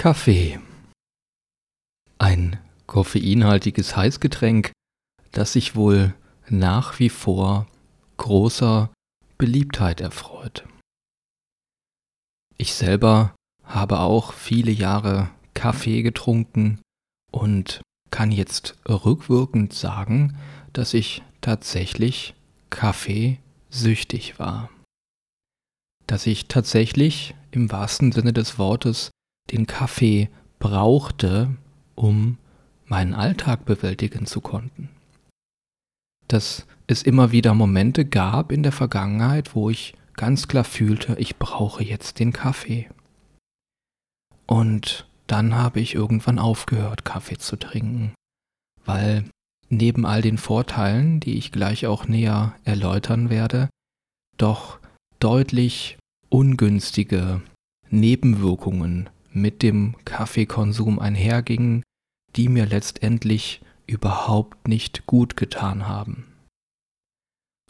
Kaffee. Ein koffeinhaltiges Heißgetränk, das sich wohl nach wie vor großer Beliebtheit erfreut. Ich selber habe auch viele Jahre Kaffee getrunken und kann jetzt rückwirkend sagen, dass ich tatsächlich Kaffee süchtig war. Dass ich tatsächlich im wahrsten Sinne des Wortes den Kaffee brauchte, um meinen Alltag bewältigen zu konnten. Dass es immer wieder Momente gab in der Vergangenheit, wo ich ganz klar fühlte, ich brauche jetzt den Kaffee. Und dann habe ich irgendwann aufgehört, Kaffee zu trinken, weil neben all den Vorteilen, die ich gleich auch näher erläutern werde, doch deutlich ungünstige Nebenwirkungen mit dem Kaffeekonsum einhergingen, die mir letztendlich überhaupt nicht gut getan haben.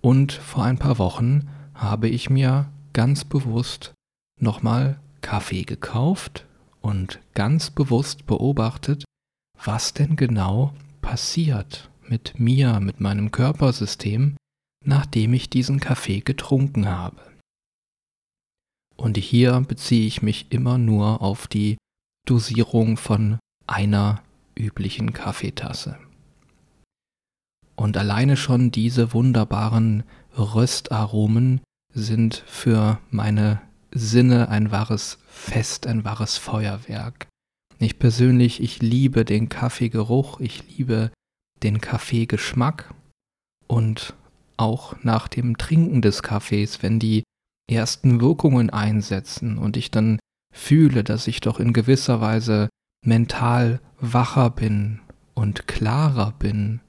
Und vor ein paar Wochen habe ich mir ganz bewusst nochmal Kaffee gekauft und ganz bewusst beobachtet, was denn genau passiert mit mir, mit meinem Körpersystem, nachdem ich diesen Kaffee getrunken habe. Und hier beziehe ich mich immer nur auf die Dosierung von einer üblichen Kaffeetasse. Und alleine schon diese wunderbaren Röstaromen sind für meine Sinne ein wahres Fest, ein wahres Feuerwerk. Ich persönlich, ich liebe den Kaffeegeruch, ich liebe den Kaffeegeschmack und auch nach dem Trinken des Kaffees, wenn die ersten Wirkungen einsetzen und ich dann fühle, dass ich doch in gewisser Weise mental wacher bin und klarer bin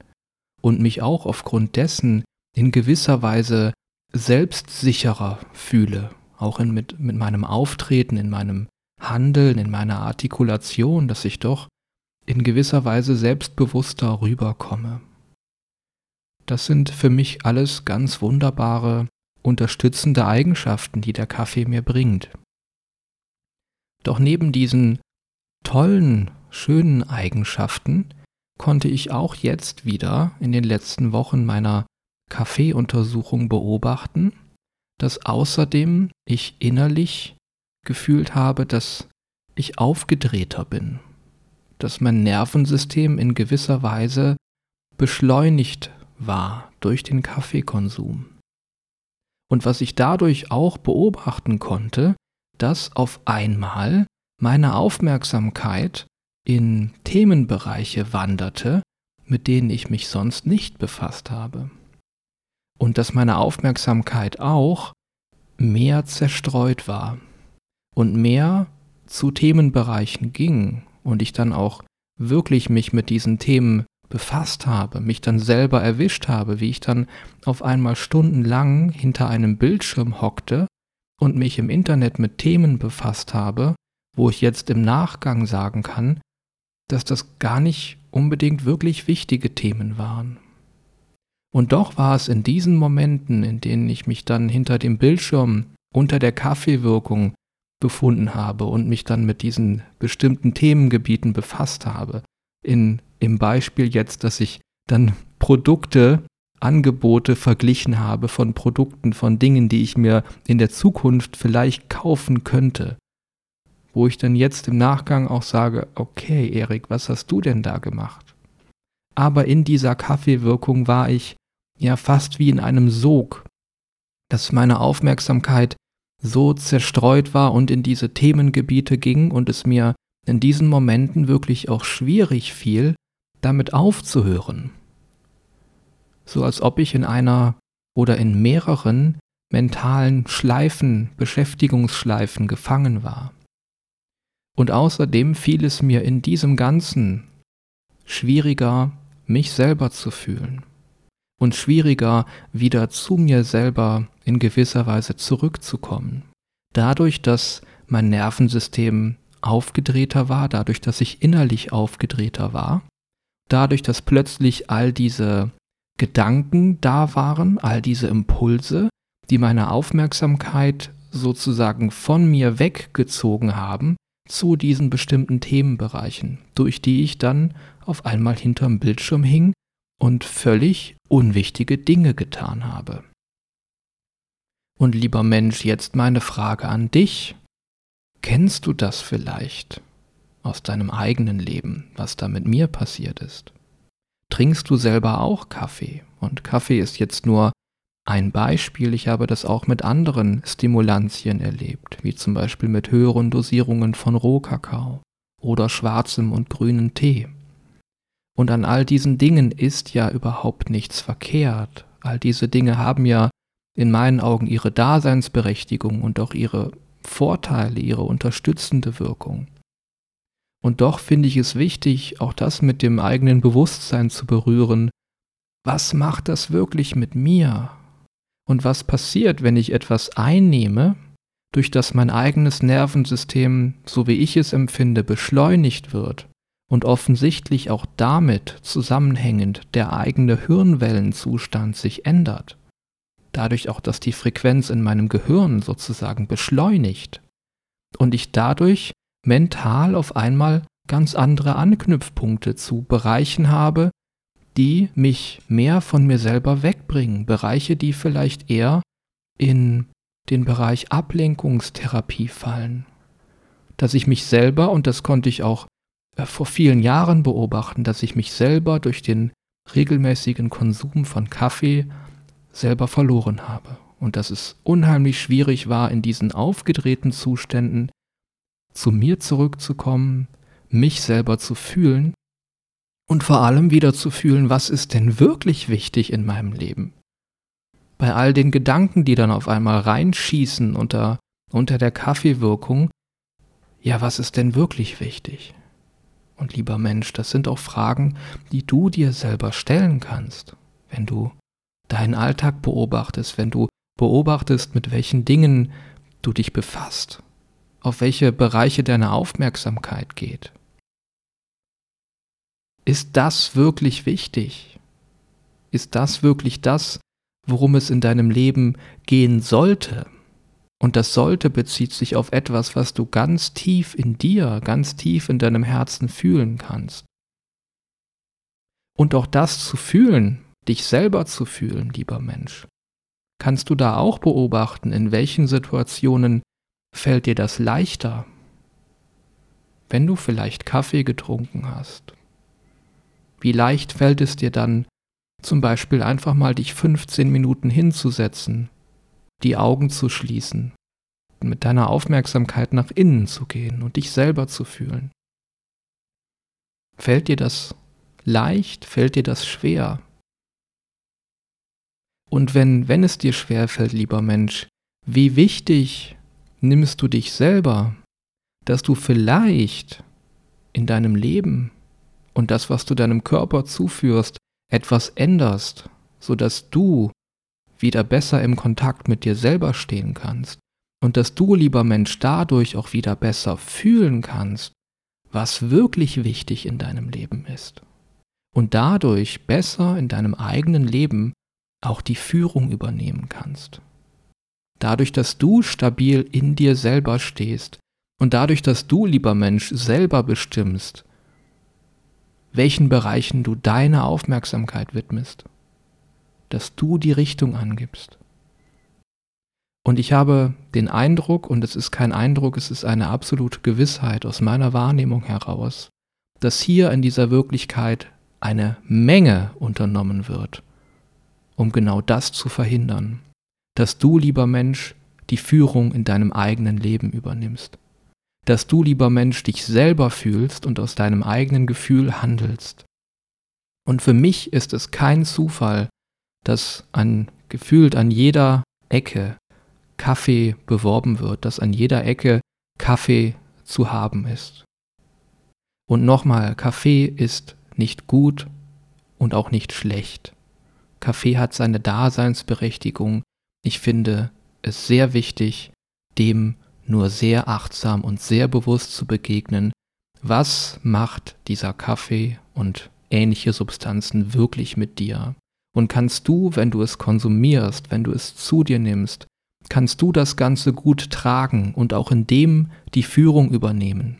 und mich auch aufgrund dessen in gewisser Weise selbstsicherer fühle, auch in, mit, mit meinem Auftreten, in meinem Handeln, in meiner Artikulation, dass ich doch in gewisser Weise selbstbewusster rüberkomme. Das sind für mich alles ganz wunderbare unterstützende Eigenschaften, die der Kaffee mir bringt. Doch neben diesen tollen, schönen Eigenschaften konnte ich auch jetzt wieder in den letzten Wochen meiner Kaffeeuntersuchung beobachten, dass außerdem ich innerlich gefühlt habe, dass ich aufgedrehter bin, dass mein Nervensystem in gewisser Weise beschleunigt war durch den Kaffeekonsum. Und was ich dadurch auch beobachten konnte, dass auf einmal meine Aufmerksamkeit in Themenbereiche wanderte, mit denen ich mich sonst nicht befasst habe. Und dass meine Aufmerksamkeit auch mehr zerstreut war und mehr zu Themenbereichen ging und ich dann auch wirklich mich mit diesen Themen befasst habe, mich dann selber erwischt habe, wie ich dann auf einmal stundenlang hinter einem Bildschirm hockte und mich im Internet mit Themen befasst habe, wo ich jetzt im Nachgang sagen kann, dass das gar nicht unbedingt wirklich wichtige Themen waren. Und doch war es in diesen Momenten, in denen ich mich dann hinter dem Bildschirm unter der Kaffeewirkung befunden habe und mich dann mit diesen bestimmten Themengebieten befasst habe, in im Beispiel jetzt, dass ich dann Produkte, Angebote verglichen habe von Produkten, von Dingen, die ich mir in der Zukunft vielleicht kaufen könnte. Wo ich dann jetzt im Nachgang auch sage, okay, Erik, was hast du denn da gemacht? Aber in dieser Kaffeewirkung war ich ja fast wie in einem Sog, dass meine Aufmerksamkeit so zerstreut war und in diese Themengebiete ging und es mir in diesen Momenten wirklich auch schwierig fiel, damit aufzuhören. So als ob ich in einer oder in mehreren mentalen Schleifen, Beschäftigungsschleifen gefangen war. Und außerdem fiel es mir in diesem Ganzen schwieriger, mich selber zu fühlen und schwieriger, wieder zu mir selber in gewisser Weise zurückzukommen. Dadurch, dass mein Nervensystem aufgedrehter war, dadurch, dass ich innerlich aufgedrehter war dadurch, dass plötzlich all diese Gedanken da waren, all diese Impulse, die meine Aufmerksamkeit sozusagen von mir weggezogen haben, zu diesen bestimmten Themenbereichen, durch die ich dann auf einmal hinterm Bildschirm hing und völlig unwichtige Dinge getan habe. Und lieber Mensch, jetzt meine Frage an dich. Kennst du das vielleicht aus deinem eigenen Leben, was da mit mir passiert ist? Trinkst du selber auch Kaffee? Und Kaffee ist jetzt nur ein Beispiel, ich habe das auch mit anderen Stimulantien erlebt, wie zum Beispiel mit höheren Dosierungen von Rohkakao oder schwarzem und grünen Tee. Und an all diesen Dingen ist ja überhaupt nichts verkehrt. All diese Dinge haben ja in meinen Augen ihre Daseinsberechtigung und auch ihre Vorteile, ihre unterstützende Wirkung. Und doch finde ich es wichtig, auch das mit dem eigenen Bewusstsein zu berühren. Was macht das wirklich mit mir? Und was passiert, wenn ich etwas einnehme, durch das mein eigenes Nervensystem, so wie ich es empfinde, beschleunigt wird und offensichtlich auch damit zusammenhängend der eigene Hirnwellenzustand sich ändert? Dadurch auch, dass die Frequenz in meinem Gehirn sozusagen beschleunigt und ich dadurch mental auf einmal ganz andere Anknüpfpunkte zu Bereichen habe, die mich mehr von mir selber wegbringen. Bereiche, die vielleicht eher in den Bereich Ablenkungstherapie fallen. Dass ich mich selber, und das konnte ich auch äh, vor vielen Jahren beobachten, dass ich mich selber durch den regelmäßigen Konsum von Kaffee selber verloren habe. Und dass es unheimlich schwierig war, in diesen aufgedrehten Zuständen zu mir zurückzukommen, mich selber zu fühlen und vor allem wieder zu fühlen, was ist denn wirklich wichtig in meinem Leben. Bei all den Gedanken, die dann auf einmal reinschießen unter, unter der Kaffeewirkung, ja, was ist denn wirklich wichtig? Und lieber Mensch, das sind auch Fragen, die du dir selber stellen kannst, wenn du deinen Alltag beobachtest, wenn du beobachtest, mit welchen Dingen du dich befasst, auf welche Bereiche deine Aufmerksamkeit geht. Ist das wirklich wichtig? Ist das wirklich das, worum es in deinem Leben gehen sollte? Und das sollte bezieht sich auf etwas, was du ganz tief in dir, ganz tief in deinem Herzen fühlen kannst. Und auch das zu fühlen, dich selber zu fühlen, lieber Mensch, kannst du da auch beobachten, in welchen Situationen fällt dir das leichter, wenn du vielleicht Kaffee getrunken hast wie leicht fällt es dir dann, zum Beispiel einfach mal dich 15 Minuten hinzusetzen, die Augen zu schließen, mit deiner Aufmerksamkeit nach innen zu gehen und dich selber zu fühlen. Fällt dir das leicht? Fällt dir das schwer? Und wenn, wenn es dir schwer fällt, lieber Mensch, wie wichtig nimmst du dich selber, dass du vielleicht in deinem Leben und das, was du deinem Körper zuführst, etwas änderst, sodass du wieder besser im Kontakt mit dir selber stehen kannst und dass du, lieber Mensch, dadurch auch wieder besser fühlen kannst, was wirklich wichtig in deinem Leben ist. Und dadurch besser in deinem eigenen Leben auch die Führung übernehmen kannst. Dadurch, dass du stabil in dir selber stehst und dadurch, dass du, lieber Mensch, selber bestimmst, welchen Bereichen du deine Aufmerksamkeit widmest, dass du die Richtung angibst. Und ich habe den Eindruck, und es ist kein Eindruck, es ist eine absolute Gewissheit aus meiner Wahrnehmung heraus, dass hier in dieser Wirklichkeit eine Menge unternommen wird, um genau das zu verhindern, dass du, lieber Mensch, die Führung in deinem eigenen Leben übernimmst dass du, lieber Mensch, dich selber fühlst und aus deinem eigenen Gefühl handelst. Und für mich ist es kein Zufall, dass an gefühlt an jeder Ecke Kaffee beworben wird, dass an jeder Ecke Kaffee zu haben ist. Und nochmal, Kaffee ist nicht gut und auch nicht schlecht. Kaffee hat seine Daseinsberechtigung. Ich finde es sehr wichtig, dem nur sehr achtsam und sehr bewusst zu begegnen, was macht dieser Kaffee und ähnliche Substanzen wirklich mit dir? Und kannst du, wenn du es konsumierst, wenn du es zu dir nimmst, kannst du das Ganze gut tragen und auch in dem die Führung übernehmen.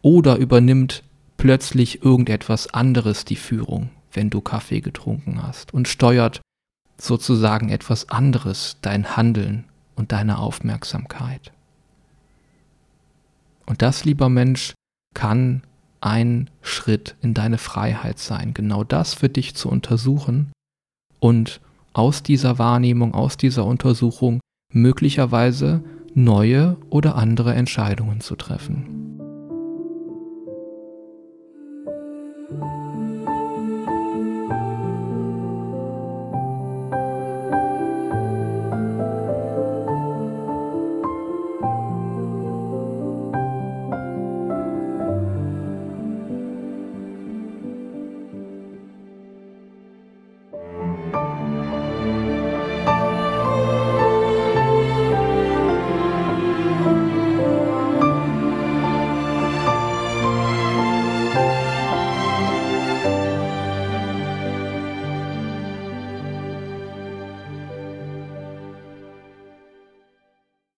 Oder übernimmt plötzlich irgendetwas anderes die Führung, wenn du Kaffee getrunken hast und steuert sozusagen etwas anderes dein Handeln und deine Aufmerksamkeit. Und das, lieber Mensch, kann ein Schritt in deine Freiheit sein, genau das für dich zu untersuchen und aus dieser Wahrnehmung, aus dieser Untersuchung möglicherweise neue oder andere Entscheidungen zu treffen.